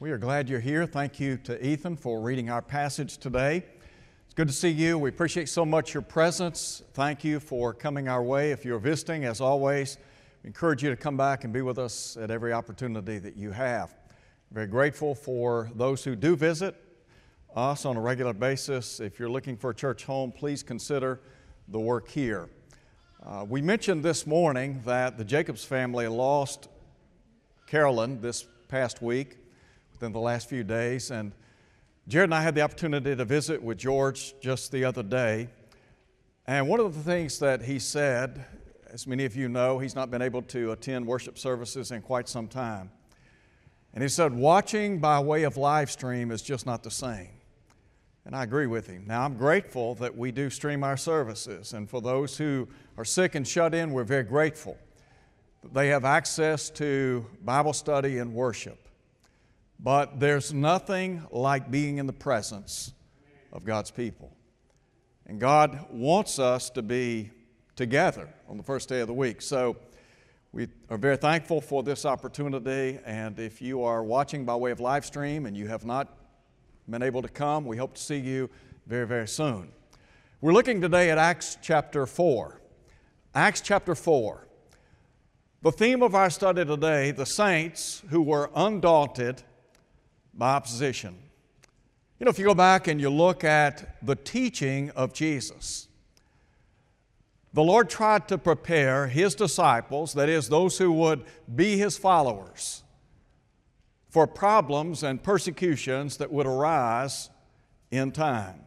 We are glad you're here. Thank you to Ethan for reading our passage today. It's good to see you. We appreciate so much your presence. Thank you for coming our way. If you're visiting, as always, we encourage you to come back and be with us at every opportunity that you have. Very grateful for those who do visit us on a regular basis. If you're looking for a church home, please consider the work here. Uh, we mentioned this morning that the Jacobs family lost Carolyn this past week within the last few days. And Jared and I had the opportunity to visit with George just the other day. And one of the things that he said, as many of you know, he's not been able to attend worship services in quite some time. And he said, watching by way of live stream is just not the same. And I agree with him. Now, I'm grateful that we do stream our services. And for those who are sick and shut in, we're very grateful they have access to Bible study and worship. But there's nothing like being in the presence of God's people. And God wants us to be together on the first day of the week. So we are very thankful for this opportunity. And if you are watching by way of live stream and you have not been able to come, we hope to see you very, very soon. We're looking today at Acts chapter 4. Acts chapter 4. The theme of our study today the saints who were undaunted by opposition. You know, if you go back and you look at the teaching of Jesus, the Lord tried to prepare His disciples, that is, those who would be His followers, for problems and persecutions that would arise in time.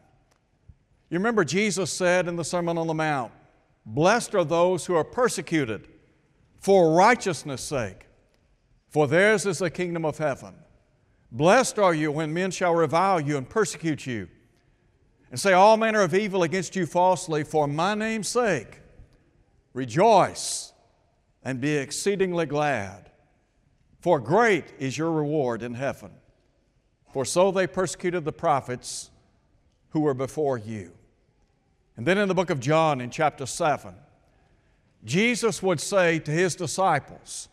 You remember Jesus said in the Sermon on the Mount, Blessed are those who are persecuted for righteousness' sake, for theirs is the kingdom of heaven. Blessed are you when men shall revile you and persecute you, and say all manner of evil against you falsely for my name's sake. Rejoice and be exceedingly glad, for great is your reward in heaven. For so they persecuted the prophets who were before you. And then in the book of John, in chapter 7, Jesus would say to his disciples,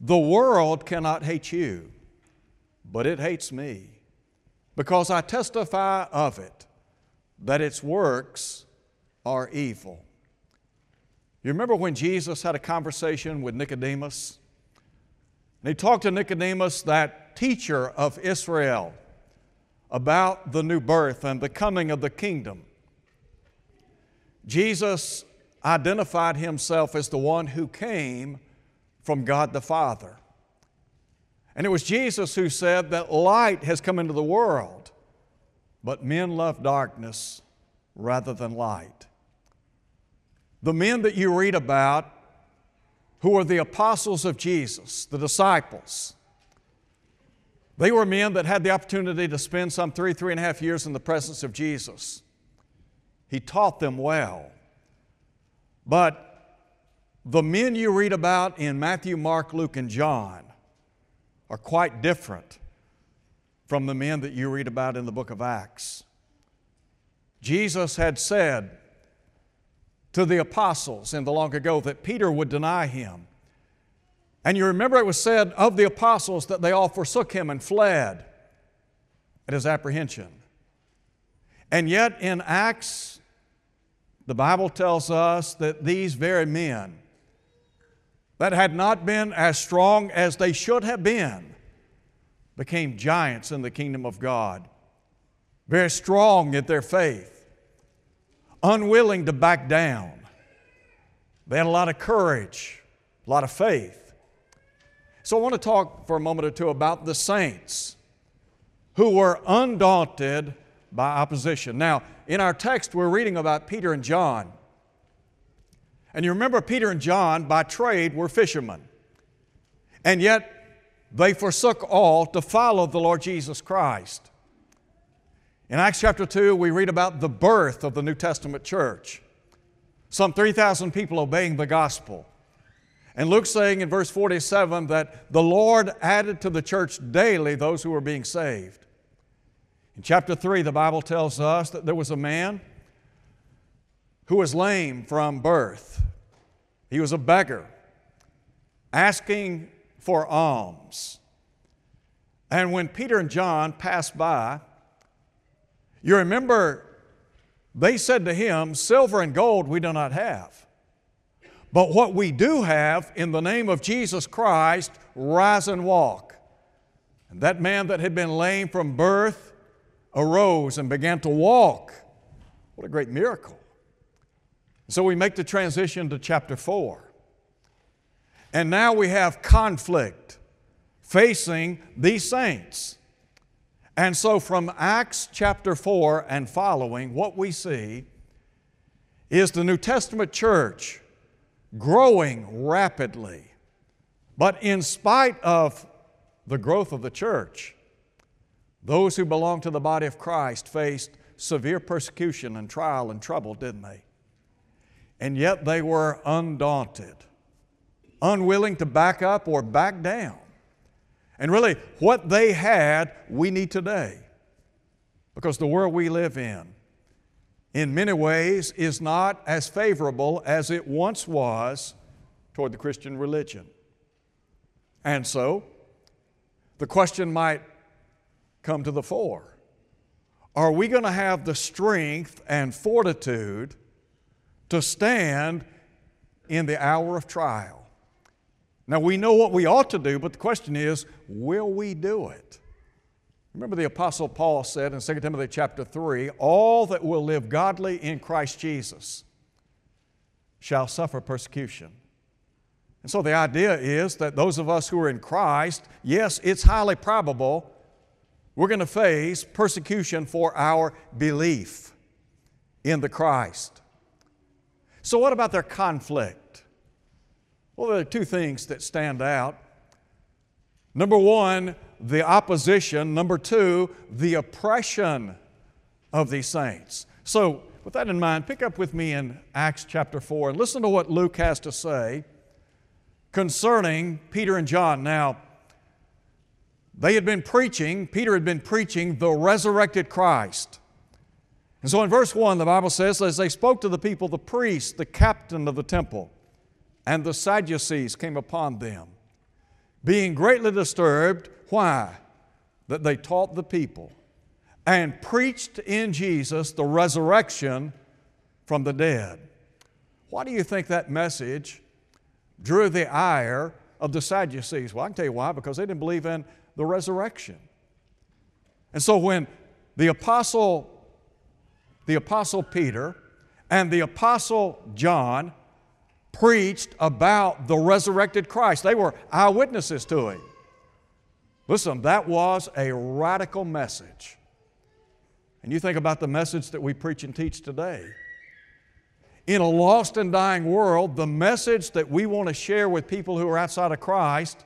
The world cannot hate you but it hates me because I testify of it that its works are evil. You remember when Jesus had a conversation with Nicodemus? And he talked to Nicodemus, that teacher of Israel, about the new birth and the coming of the kingdom. Jesus identified himself as the one who came from God the Father. And it was Jesus who said that light has come into the world, but men love darkness rather than light. The men that you read about who are the apostles of Jesus, the disciples, they were men that had the opportunity to spend some three, three and a half years in the presence of Jesus. He taught them well. But the men you read about in Matthew, Mark, Luke, and John are quite different from the men that you read about in the book of Acts. Jesus had said to the apostles in the long ago that Peter would deny him. And you remember it was said of the apostles that they all forsook him and fled at his apprehension. And yet in Acts, the Bible tells us that these very men that had not been as strong as they should have been became giants in the kingdom of God. Very strong in their faith, unwilling to back down. They had a lot of courage, a lot of faith. So I want to talk for a moment or two about the saints who were undaunted by opposition. Now, in our text, we're reading about Peter and John. And you remember Peter and John, by trade, were fishermen. And yet, they forsook all to follow the Lord Jesus Christ. In Acts chapter 2, we read about the birth of the New Testament church. Some 3,000 people obeying the gospel. And Luke saying in verse 47 that the Lord added to the church daily those who were being saved. In chapter 3, the Bible tells us that there was a man who was lame from birth. He was a beggar, asking for alms. And when Peter and John passed by, you remember they said to him, Silver and gold we do not have. But what we do have in the name of Jesus Christ, rise and walk. And that man that had been lame from birth arose and began to walk. What a great miracle. So we make the transition to chapter 4. And now we have conflict facing these saints. And so from Acts chapter 4 and following, what we see is the New Testament church growing rapidly. But in spite of the growth of the church, those who belong to the body of Christ faced severe persecution and trial and trouble, didn't they? And yet they were undaunted, unwilling to back up or back down. And really, what they had, we need today. Because the world we live in, in many ways, is not as favorable as it once was toward the Christian religion. And so, the question might come to the fore Are we going to have the strength and fortitude to stand in the hour of trial? Now, we know what we ought to do, but the question is, will we do it? Remember the apostle Paul said in 2 Timothy chapter 3, all that will live godly in Christ Jesus shall suffer persecution. And so the idea is that those of us who are in Christ, yes, it's highly probable we're going to face persecution for our belief in the Christ. So, what about their conflict? Well, there are two things that stand out. Number one, the opposition. Number two, the oppression of these saints. So, with that in mind, pick up with me in Acts chapter 4 and listen to what Luke has to say concerning Peter and John. Now, they had been preaching, Peter had been preaching the resurrected Christ. And so in verse 1, the Bible says, as they spoke to the people, the priest, the captain of the temple, and the Sadducees came upon them, being greatly disturbed. Why? That they taught the people and preached in Jesus the resurrection from the dead. Why do you think that message drew the ire of the Sadducees? Well, I can tell you why, because they didn't believe in the resurrection. And so when the apostle, the apostle Peter and the apostle John preached about the resurrected Christ. They were eyewitnesses to him. Listen, that was a radical message. And you think about the message that we preach and teach today. In a lost and dying world, the message that we want to share with people who are outside of Christ,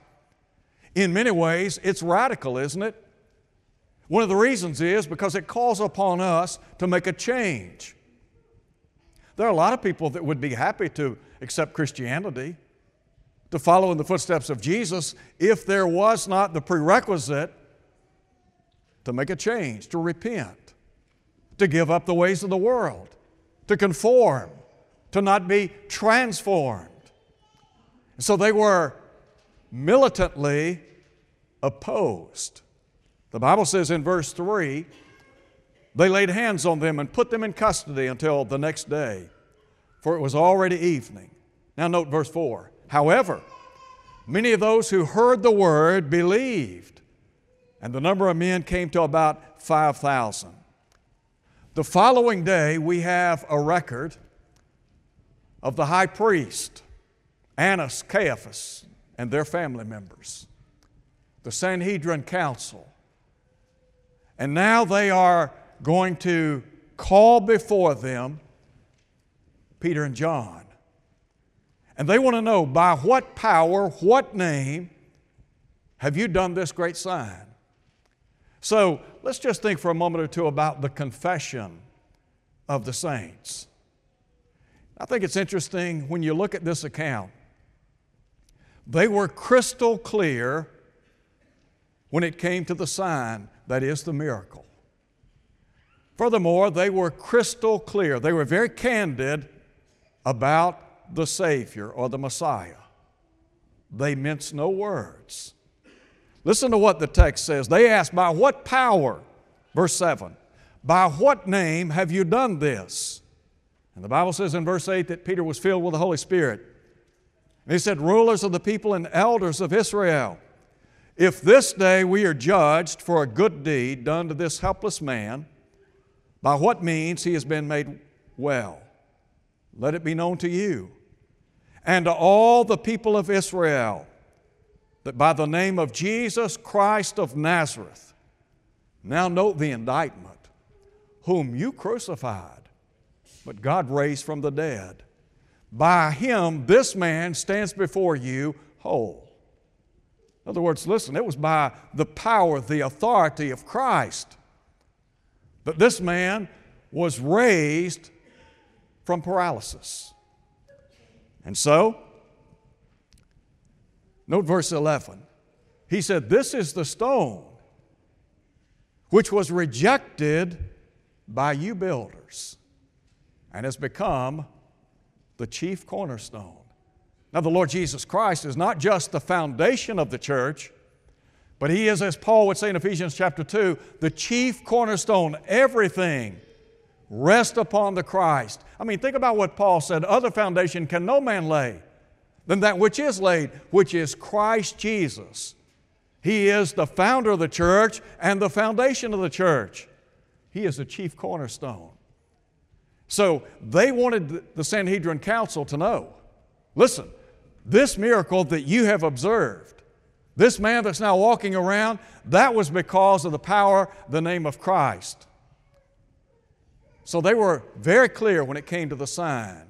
in many ways, it's radical, isn't it? One of the reasons is because it calls upon us to make a change. There are a lot of people that would be happy to accept Christianity, to follow in the footsteps of Jesus, if there was not the prerequisite to make a change, to repent, to give up the ways of the world, to conform, to not be transformed. So they were militantly opposed. The Bible says in verse 3 they laid hands on them and put them in custody until the next day, for it was already evening. Now, note verse 4. However, many of those who heard the word believed, and the number of men came to about 5,000. The following day, we have a record of the high priest, Annas, Caiaphas, and their family members, the Sanhedrin Council. And now they are going to call before them Peter and John. And they want to know by what power, what name have you done this great sign? So let's just think for a moment or two about the confession of the saints. I think it's interesting when you look at this account. They were crystal clear when it came to the sign, that is, the miracle. Furthermore, they were crystal clear. They were very candid about the Savior or the Messiah. They minced no words. Listen to what the text says. They asked, By what power? Verse 7. By what name have you done this? And the Bible says in verse 8 that Peter was filled with the Holy Spirit. And he said, Rulers of the people and elders of Israel, if this day we are judged for a good deed done to this helpless man, by what means he has been made well, let it be known to you and to all the people of Israel that by the name of Jesus Christ of Nazareth, now note the indictment, whom you crucified, but God raised from the dead. By him, this man stands before you whole. In other words, listen, it was by the power, the authority of Christ that this man was raised from paralysis. And so, note verse 11. He said, This is the stone which was rejected by you builders and has become the chief cornerstone. Now, the Lord Jesus Christ is not just the foundation of the church, but He is, as Paul would say in Ephesians chapter 2, the chief cornerstone. Everything rests upon the Christ. I mean, think about what Paul said other foundation can no man lay than that which is laid, which is Christ Jesus. He is the founder of the church and the foundation of the church. He is the chief cornerstone. So they wanted the Sanhedrin Council to know listen, this miracle that you have observed, this man that's now walking around, that was because of the power, the name of Christ. So they were very clear when it came to the sign,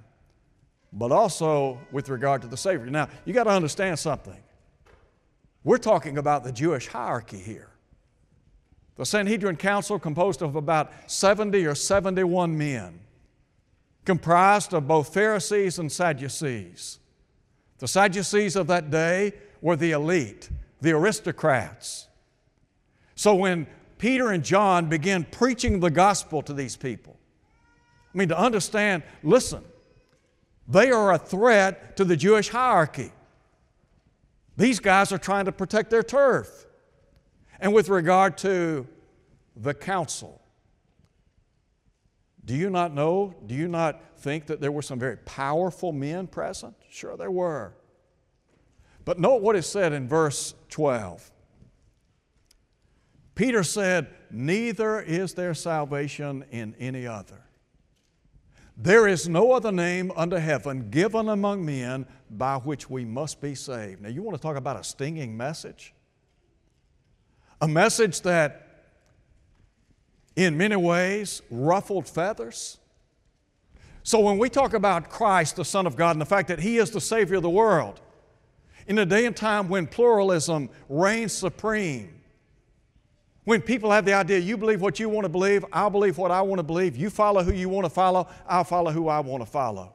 but also with regard to the Savior. Now, you got to understand something. We're talking about the Jewish hierarchy here. The Sanhedrin Council, composed of about 70 or 71 men, comprised of both Pharisees and Sadducees. The Sadducees of that day were the elite, the aristocrats. So when Peter and John began preaching the gospel to these people, I mean, to understand, listen, they are a threat to the Jewish hierarchy. These guys are trying to protect their turf. And with regard to the council, do you not know, do you not think that there were some very powerful men present? Sure, there were. But note what is said in verse 12. Peter said, Neither is there salvation in any other. There is no other name under heaven given among men by which we must be saved. Now, you want to talk about a stinging message? A message that, in many ways, ruffled feathers. So, when we talk about Christ, the Son of God, and the fact that He is the Savior of the world, in a day and time when pluralism reigns supreme, when people have the idea, you believe what you want to believe, I'll believe what I want to believe, you follow who you want to follow, I'll follow who I want to follow.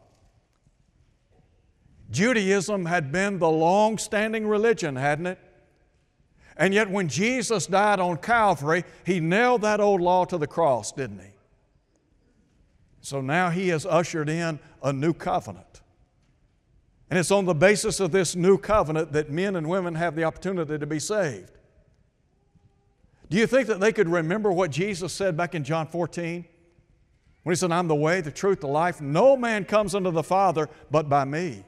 Judaism had been the long standing religion, hadn't it? And yet, when Jesus died on Calvary, He nailed that old law to the cross, didn't He? So now he has ushered in a new covenant. And it's on the basis of this new covenant that men and women have the opportunity to be saved. Do you think that they could remember what Jesus said back in John 14? When he said, I'm the way, the truth, the life. No man comes unto the Father but by me.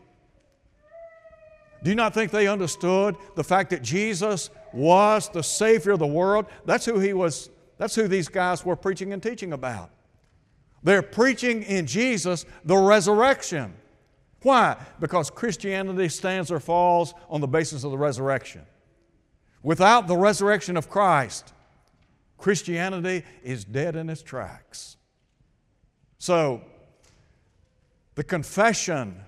Do you not think they understood the fact that Jesus was the Savior of the world? That's who he was, that's who these guys were preaching and teaching about. They're preaching in Jesus the resurrection. Why? Because Christianity stands or falls on the basis of the resurrection. Without the resurrection of Christ, Christianity is dead in its tracks. So, the confession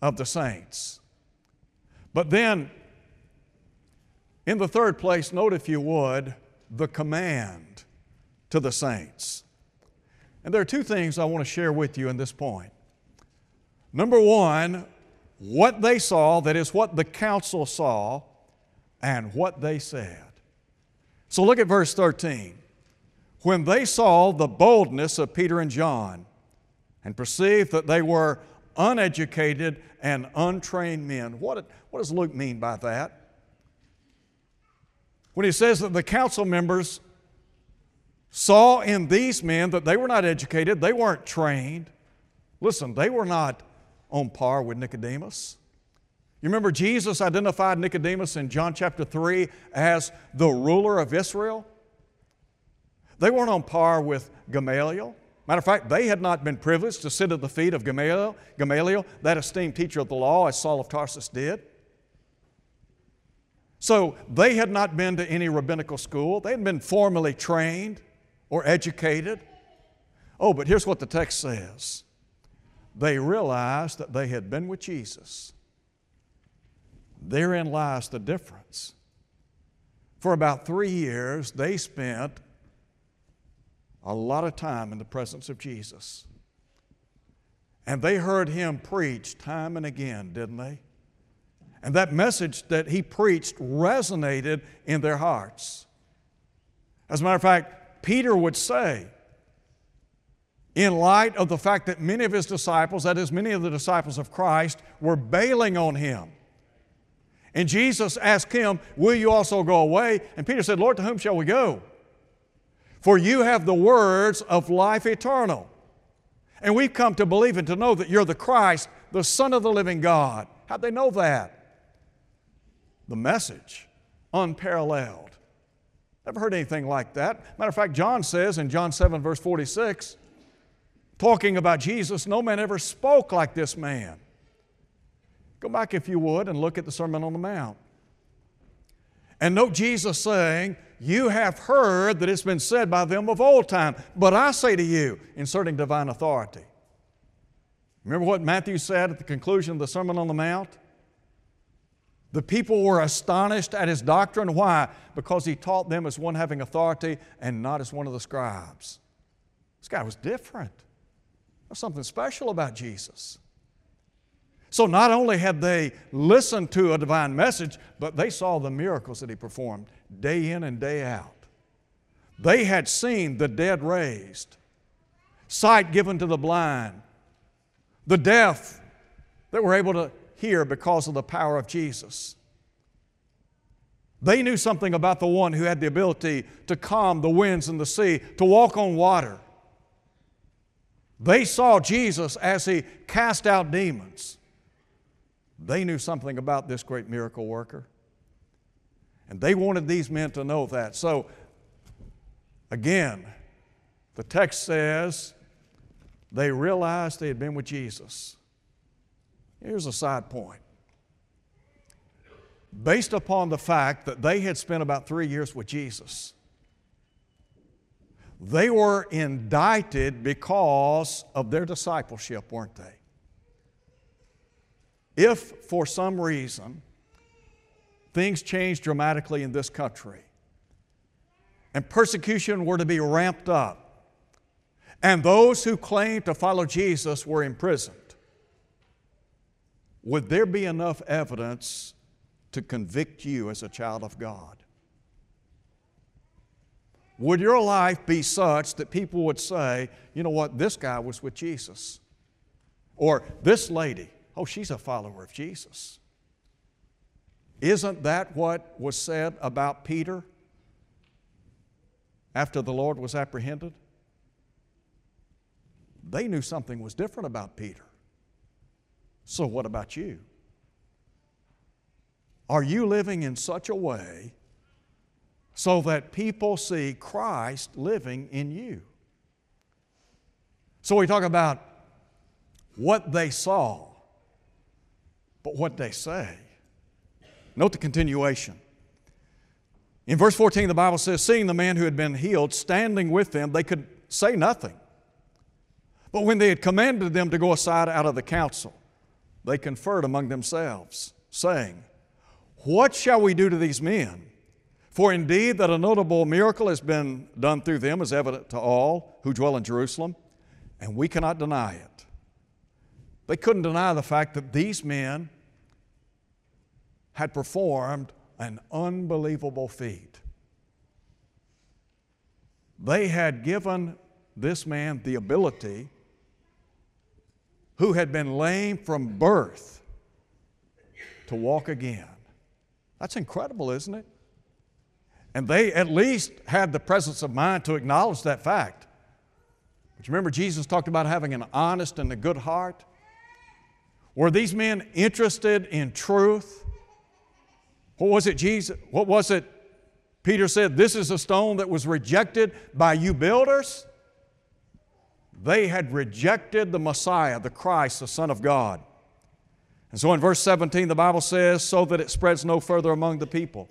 of the saints. But then, in the third place, note if you would, the command to the saints. And there are two things I want to share with you in this point. Number one, what they saw, that is, what the council saw, and what they said. So look at verse 13. When they saw the boldness of Peter and John and perceived that they were uneducated and untrained men, what, what does Luke mean by that? When he says that the council members saw in these men that they were not educated, they weren't trained. Listen, they were not on par with Nicodemus. You remember Jesus identified Nicodemus in John chapter 3 as the ruler of Israel? They weren't on par with Gamaliel. Matter of fact, they had not been privileged to sit at the feet of Gamaliel, Gamaliel, that esteemed teacher of the law, as Saul of Tarsus did. So they had not been to any rabbinical school. They hadn't been formally trained or educated. Oh, but here's what the text says they realized that they had been with Jesus. Therein lies the difference. For about three years, they spent a lot of time in the presence of Jesus. And they heard him preach time and again, didn't they? And that message that he preached resonated in their hearts. As a matter of fact, Peter would say, in light of the fact that many of his disciples, that is, many of the disciples of Christ, were bailing on him. And Jesus asked him, Will you also go away? And Peter said, Lord, to whom shall we go? For you have the words of life eternal. And we've come to believe and to know that you're the Christ, the Son of the living God. How'd they know that? The message, unparalleled. Never heard anything like that. Matter of fact, John says in John 7, verse 46, talking about Jesus, no man ever spoke like this man. Go back, if you would, and look at the Sermon on the Mount. And note Jesus saying, You have heard that it's been said by them of old time, but I say to you, inserting divine authority. Remember what Matthew said at the conclusion of the Sermon on the Mount? The people were astonished at his doctrine. Why? Because he taught them as one having authority and not as one of the scribes. This guy was different. There's something special about Jesus. So not only had they listened to a divine message, but they saw the miracles that he performed day in and day out. They had seen the dead raised, sight given to the blind, the deaf that were able to hear because of the power of Jesus. They knew something about the one who had the ability to calm the winds and the sea, to walk on water. They saw Jesus as he cast out demons. They knew something about this great miracle worker. And they wanted these men to know that. So, again, the text says they realized they had been with Jesus. Here's a side point. Based upon the fact that they had spent about three years with Jesus, they were indicted because of their discipleship, weren't they? If for some reason things changed dramatically in this country and persecution were to be ramped up, and those who claimed to follow Jesus were imprisoned, would there be enough evidence to convict you as a child of God? Would your life be such that people would say, you know what, this guy was with Jesus? Or this lady, oh, she's a follower of Jesus. Isn't that what was said about Peter after the Lord was apprehended? They knew something was different about Peter. So, what about you? Are you living in such a way so that people see Christ living in you? So, we talk about what they saw but what they say. Note the continuation. In verse 14, the Bible says, Seeing the man who had been healed standing with them, they could say nothing. But when they had commanded them to go aside out of the council, they conferred among themselves, saying, What shall we do to these men? For indeed that a notable miracle has been done through them is evident to all who dwell in Jerusalem, and we cannot deny it. They couldn't deny the fact that these men had performed an unbelievable feat. They had given this man the ability, who had been lame from birth, to walk again. That's incredible, isn't it? And they at least had the presence of mind to acknowledge that fact. But remember Jesus talked about having an honest and a good heart? Were these men interested in truth? What was it Jesus what was it Peter said this is a stone that was rejected by you builders? They had rejected the Messiah, the Christ, the Son of God. And so in verse 17, the Bible says, so that it spreads no further among the people.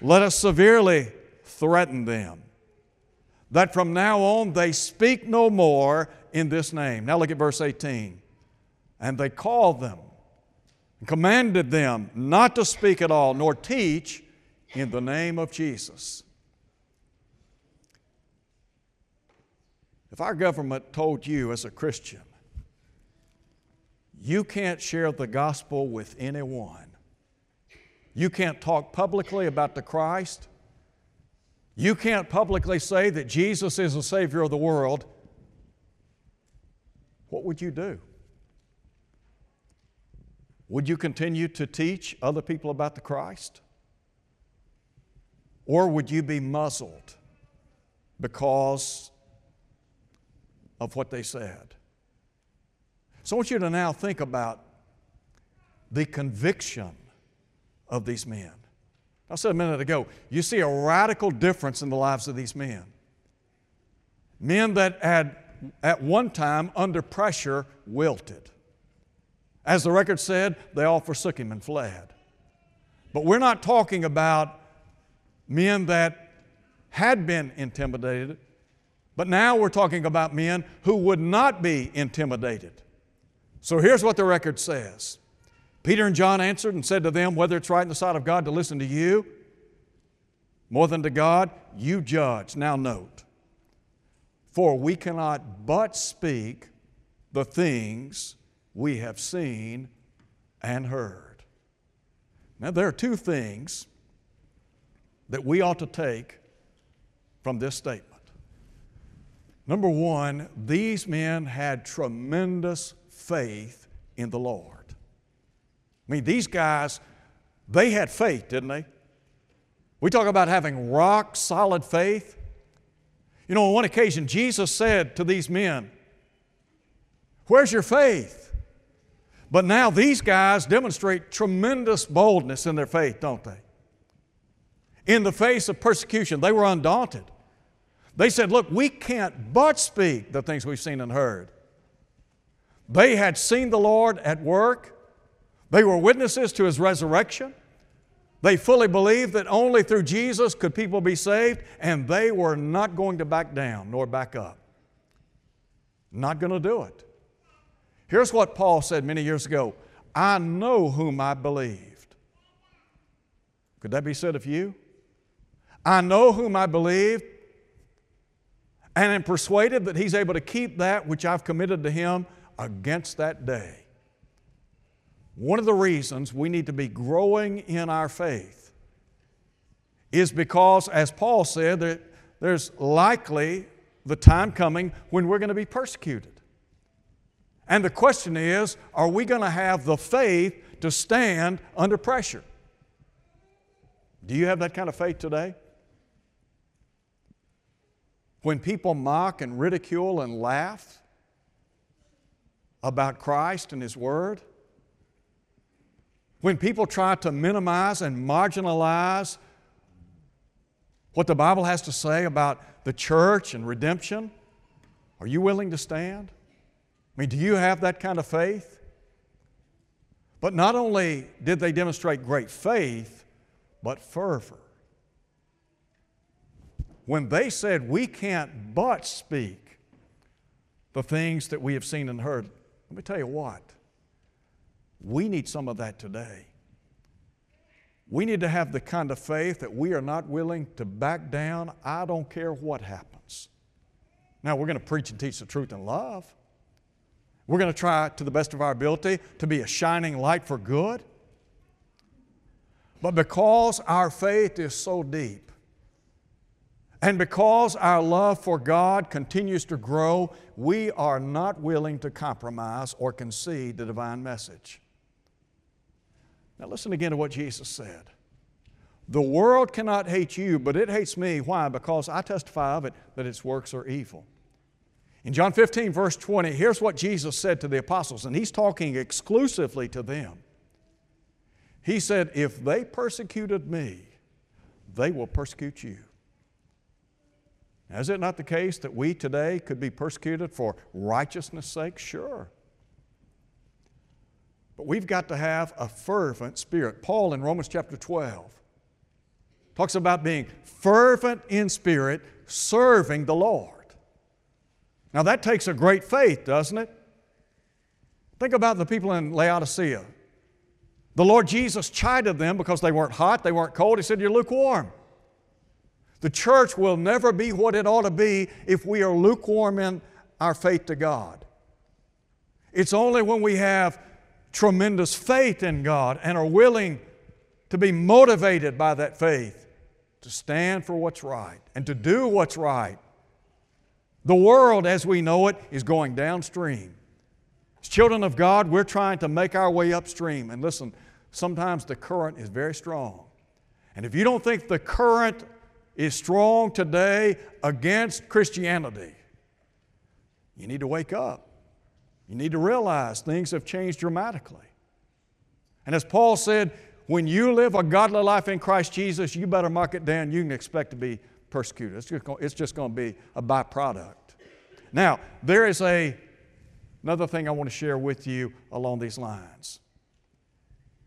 Let us severely threaten them that from now on they speak no more in this name. Now look at verse 18. And they called them and commanded them not to speak at all, nor teach in the name of Jesus. If our government told you as a Christian, you can't share the gospel with anyone, you can't talk publicly about the Christ, you can't publicly say that Jesus is the Savior of the world, what would you do? Would you continue to teach other people about the Christ? Or would you be muzzled because of what they said? So I want you to now think about the conviction of these men. I said a minute ago, you see a radical difference in the lives of these men. Men that had at one time under pressure wilted. As the record said, they all forsook him and fled. But we're not talking about men that had been intimidated, but now we're talking about men who would not be intimidated. So here's what the record says Peter and John answered and said to them, Whether it's right in the sight of God to listen to you more than to God, you judge. Now note, for we cannot but speak the things we have seen and heard. Now, there are two things that we ought to take from this statement. Number one, these men had tremendous faith in the Lord. I mean, these guys, they had faith, didn't they? We talk about having rock solid faith. You know, on one occasion, Jesus said to these men, Where's your faith? But now these guys demonstrate tremendous boldness in their faith, don't they? In the face of persecution, they were undaunted. They said, Look, we can't but speak the things we've seen and heard. They had seen the Lord at work, they were witnesses to His resurrection. They fully believed that only through Jesus could people be saved, and they were not going to back down nor back up. Not going to do it. Here's what Paul said many years ago I know whom I believed. Could that be said of you? I know whom I believed and am persuaded that he's able to keep that which I've committed to him against that day. One of the reasons we need to be growing in our faith is because, as Paul said, that there's likely the time coming when we're going to be persecuted. And the question is are we going to have the faith to stand under pressure? Do you have that kind of faith today? When people mock and ridicule and laugh about Christ and His Word, when people try to minimize and marginalize what the Bible has to say about the church and redemption, are you willing to stand? I mean, do you have that kind of faith? But not only did they demonstrate great faith, but fervor. When they said, We can't but speak the things that we have seen and heard, let me tell you what, we need some of that today. We need to have the kind of faith that we are not willing to back down. I don't care what happens. Now, we're going to preach and teach the truth in love. We're going to try to the best of our ability to be a shining light for good. But because our faith is so deep, and because our love for God continues to grow, we are not willing to compromise or concede the divine message. Now, listen again to what Jesus said The world cannot hate you, but it hates me. Why? Because I testify of it that its works are evil. In John 15, verse 20, here's what Jesus said to the apostles, and he's talking exclusively to them. He said, If they persecuted me, they will persecute you. Now, is it not the case that we today could be persecuted for righteousness' sake? Sure. But we've got to have a fervent spirit. Paul in Romans chapter 12 talks about being fervent in spirit, serving the Lord. Now that takes a great faith, doesn't it? Think about the people in Laodicea. The Lord Jesus chided them because they weren't hot, they weren't cold. He said, You're lukewarm. The church will never be what it ought to be if we are lukewarm in our faith to God. It's only when we have tremendous faith in God and are willing to be motivated by that faith to stand for what's right and to do what's right. The world as we know it is going downstream. As children of God, we're trying to make our way upstream. And listen, sometimes the current is very strong. And if you don't think the current is strong today against Christianity, you need to wake up. You need to realize things have changed dramatically. And as Paul said, when you live a godly life in Christ Jesus, you better mark it down. You can expect to be persecuted. It's just going, to be a byproduct. Now, there is a, another thing I want to share with you along these lines.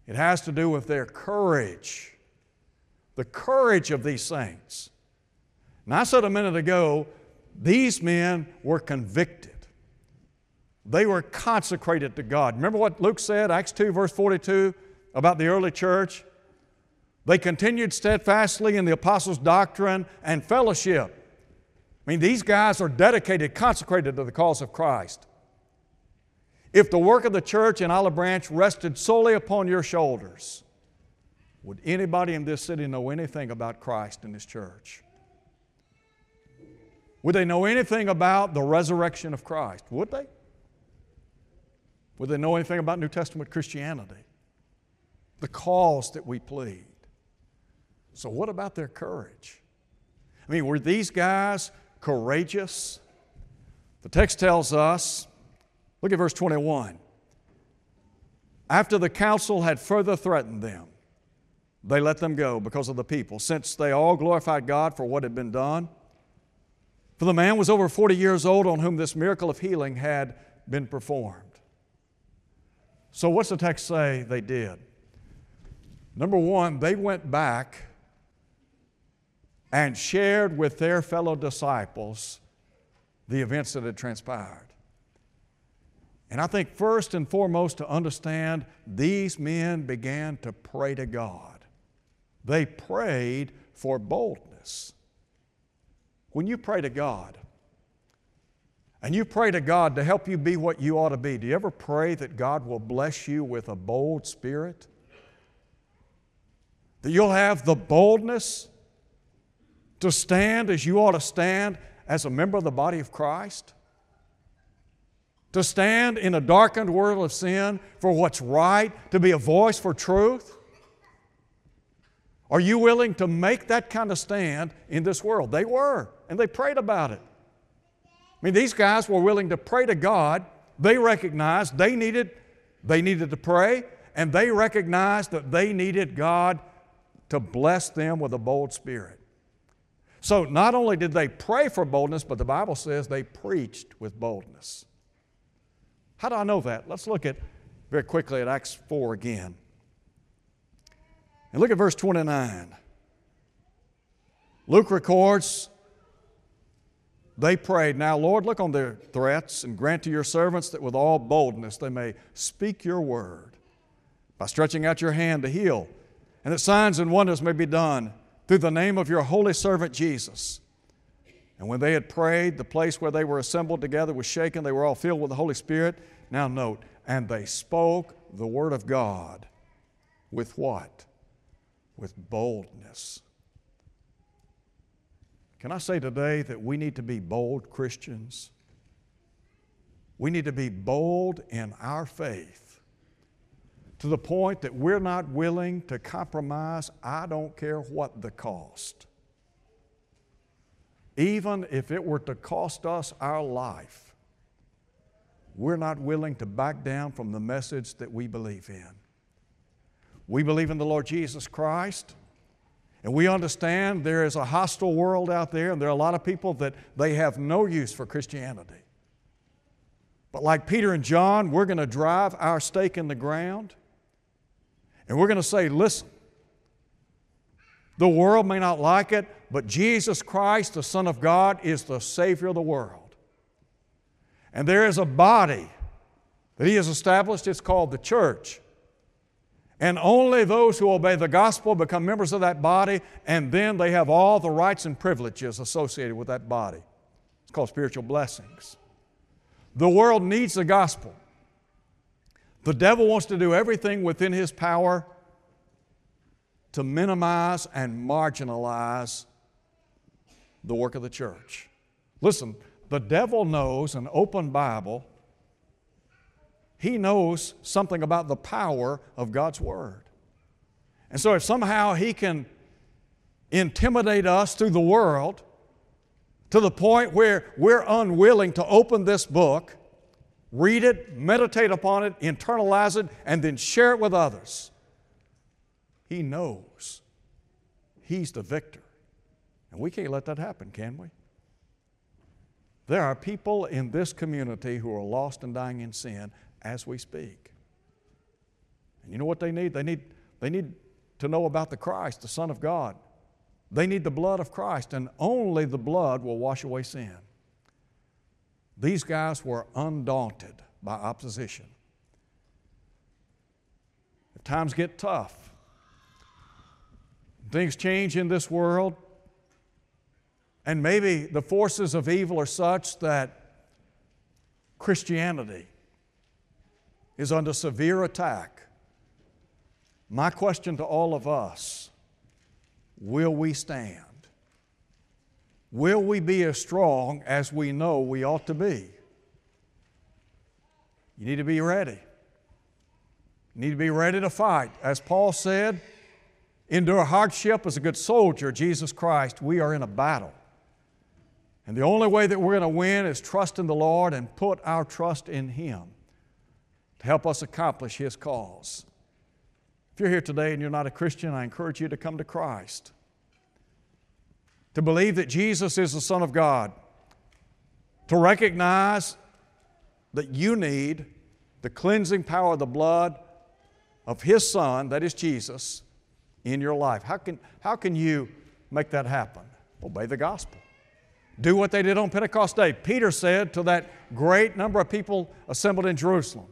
It has to do with their courage, the courage of these saints. And I said a minute ago, these men were convicted. They were consecrated to God. Remember what Luke said, Acts 2, verse 42? about the early church. They continued steadfastly in the apostles' doctrine and fellowship. I mean, these guys are dedicated, consecrated to the cause of Christ. If the work of the church in Olive Branch rested solely upon your shoulders, would anybody in this city know anything about Christ in this church? Would they know anything about the resurrection of Christ? Would they? Would they know anything about New Testament Christianity? the cause that we plead. So, what about their courage? I mean, were these guys courageous? The text tells us, look at verse 21. After the council had further threatened them, they let them go because of the people, since they all glorified God for what had been done. For the man was over 40 years old on whom this miracle of healing had been performed. So, what's the text say they did? Number one, they went back and shared with their fellow disciples the events that had transpired. And I think first and foremost to understand, these men began to pray to God. They prayed for boldness. When you pray to God, and you pray to God to help you be what you ought to be, do you ever pray that God will bless you with a bold spirit? that you'll have the boldness to stand as you ought to stand as a member of the body of Christ? To stand in a darkened world of sin for what's right, to be a voice for truth? Are you willing to make that kind of stand in this world? They were, and they prayed about it. I mean, these guys were willing to pray to God. They recognized they needed, they needed to pray, and they recognized that they needed God to bless them with a bold spirit. So not only did they pray for boldness, but the Bible says they preached with boldness. How do I know that? Let's look at very quickly at Acts 4 again. And look at verse 29. Luke records they prayed, Now, Lord, look on their threats and grant to your servants that with all boldness they may speak your word by stretching out your hand to heal and that signs and wonders may be done through the name of your holy servant Jesus. And when they had prayed, the place where they were assembled together was shaken. They were all filled with the Holy Spirit. Now, note, and they spoke the word of God with what? With boldness. Can I say today that we need to be bold Christians? We need to be bold in our faith to the point that we're not willing to compromise, I don't care what the cost. Even if it were to cost us our life, we're not willing to back down from the message that we believe in. We believe in the Lord Jesus Christ. And we understand there is a hostile world out there, and there are a lot of people that they have no use for Christianity. But like Peter and John, we're going to drive our stake in the ground, and we're going to say, listen, the world may not like it, but Jesus Christ, the Son of God, is the Savior of the world. And there is a body that He has established, it's called the church. And only those who obey the gospel become members of that body, and then they have all the rights and privileges associated with that body. It's called spiritual blessings. The world needs the gospel. The devil wants to do everything within his power to minimize and marginalize the work of the church. Listen, the devil knows an open Bible he knows something about the power of God's Word. And so, if somehow he can intimidate us through the world to the point where we're unwilling to open this book, read it, meditate upon it, internalize it, and then share it with others, he knows he's the victor. And we can't let that happen, can we? There are people in this community who are lost and dying in sin, as we speak. And you know what they need? They need, they need to know about the Christ, the Son of God. They need the blood of Christ, and only the blood will wash away sin. These guys were undaunted by opposition. If times get tough, things change in this world, and maybe the forces of evil are such that Christianity is under severe attack. My question to all of us will we stand? Will we be as strong as we know we ought to be? You need to be ready. You need to be ready to fight. As Paul said, endure hardship as a good soldier, Jesus Christ. We are in a battle. And the only way that we're going to win is trust in the Lord and put our trust in Him to help us accomplish His cause. If you're here today and you're not a Christian, I encourage you to come to Christ, to believe that Jesus is the Son of God, to recognize that you need the cleansing power of the blood of His Son, that is Jesus, in your life. How can, how can you make that happen? Obey the gospel. Do what they did on Pentecost Day. Peter said to that great number of people assembled in Jerusalem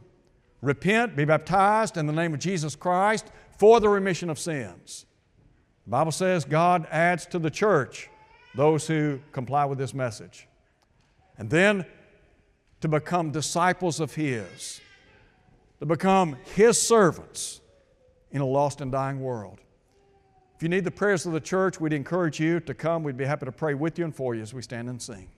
Repent, be baptized in the name of Jesus Christ for the remission of sins. The Bible says God adds to the church those who comply with this message. And then to become disciples of His, to become His servants in a lost and dying world. If you need the prayers of the church, we'd encourage you to come. We'd be happy to pray with you and for you as we stand and sing.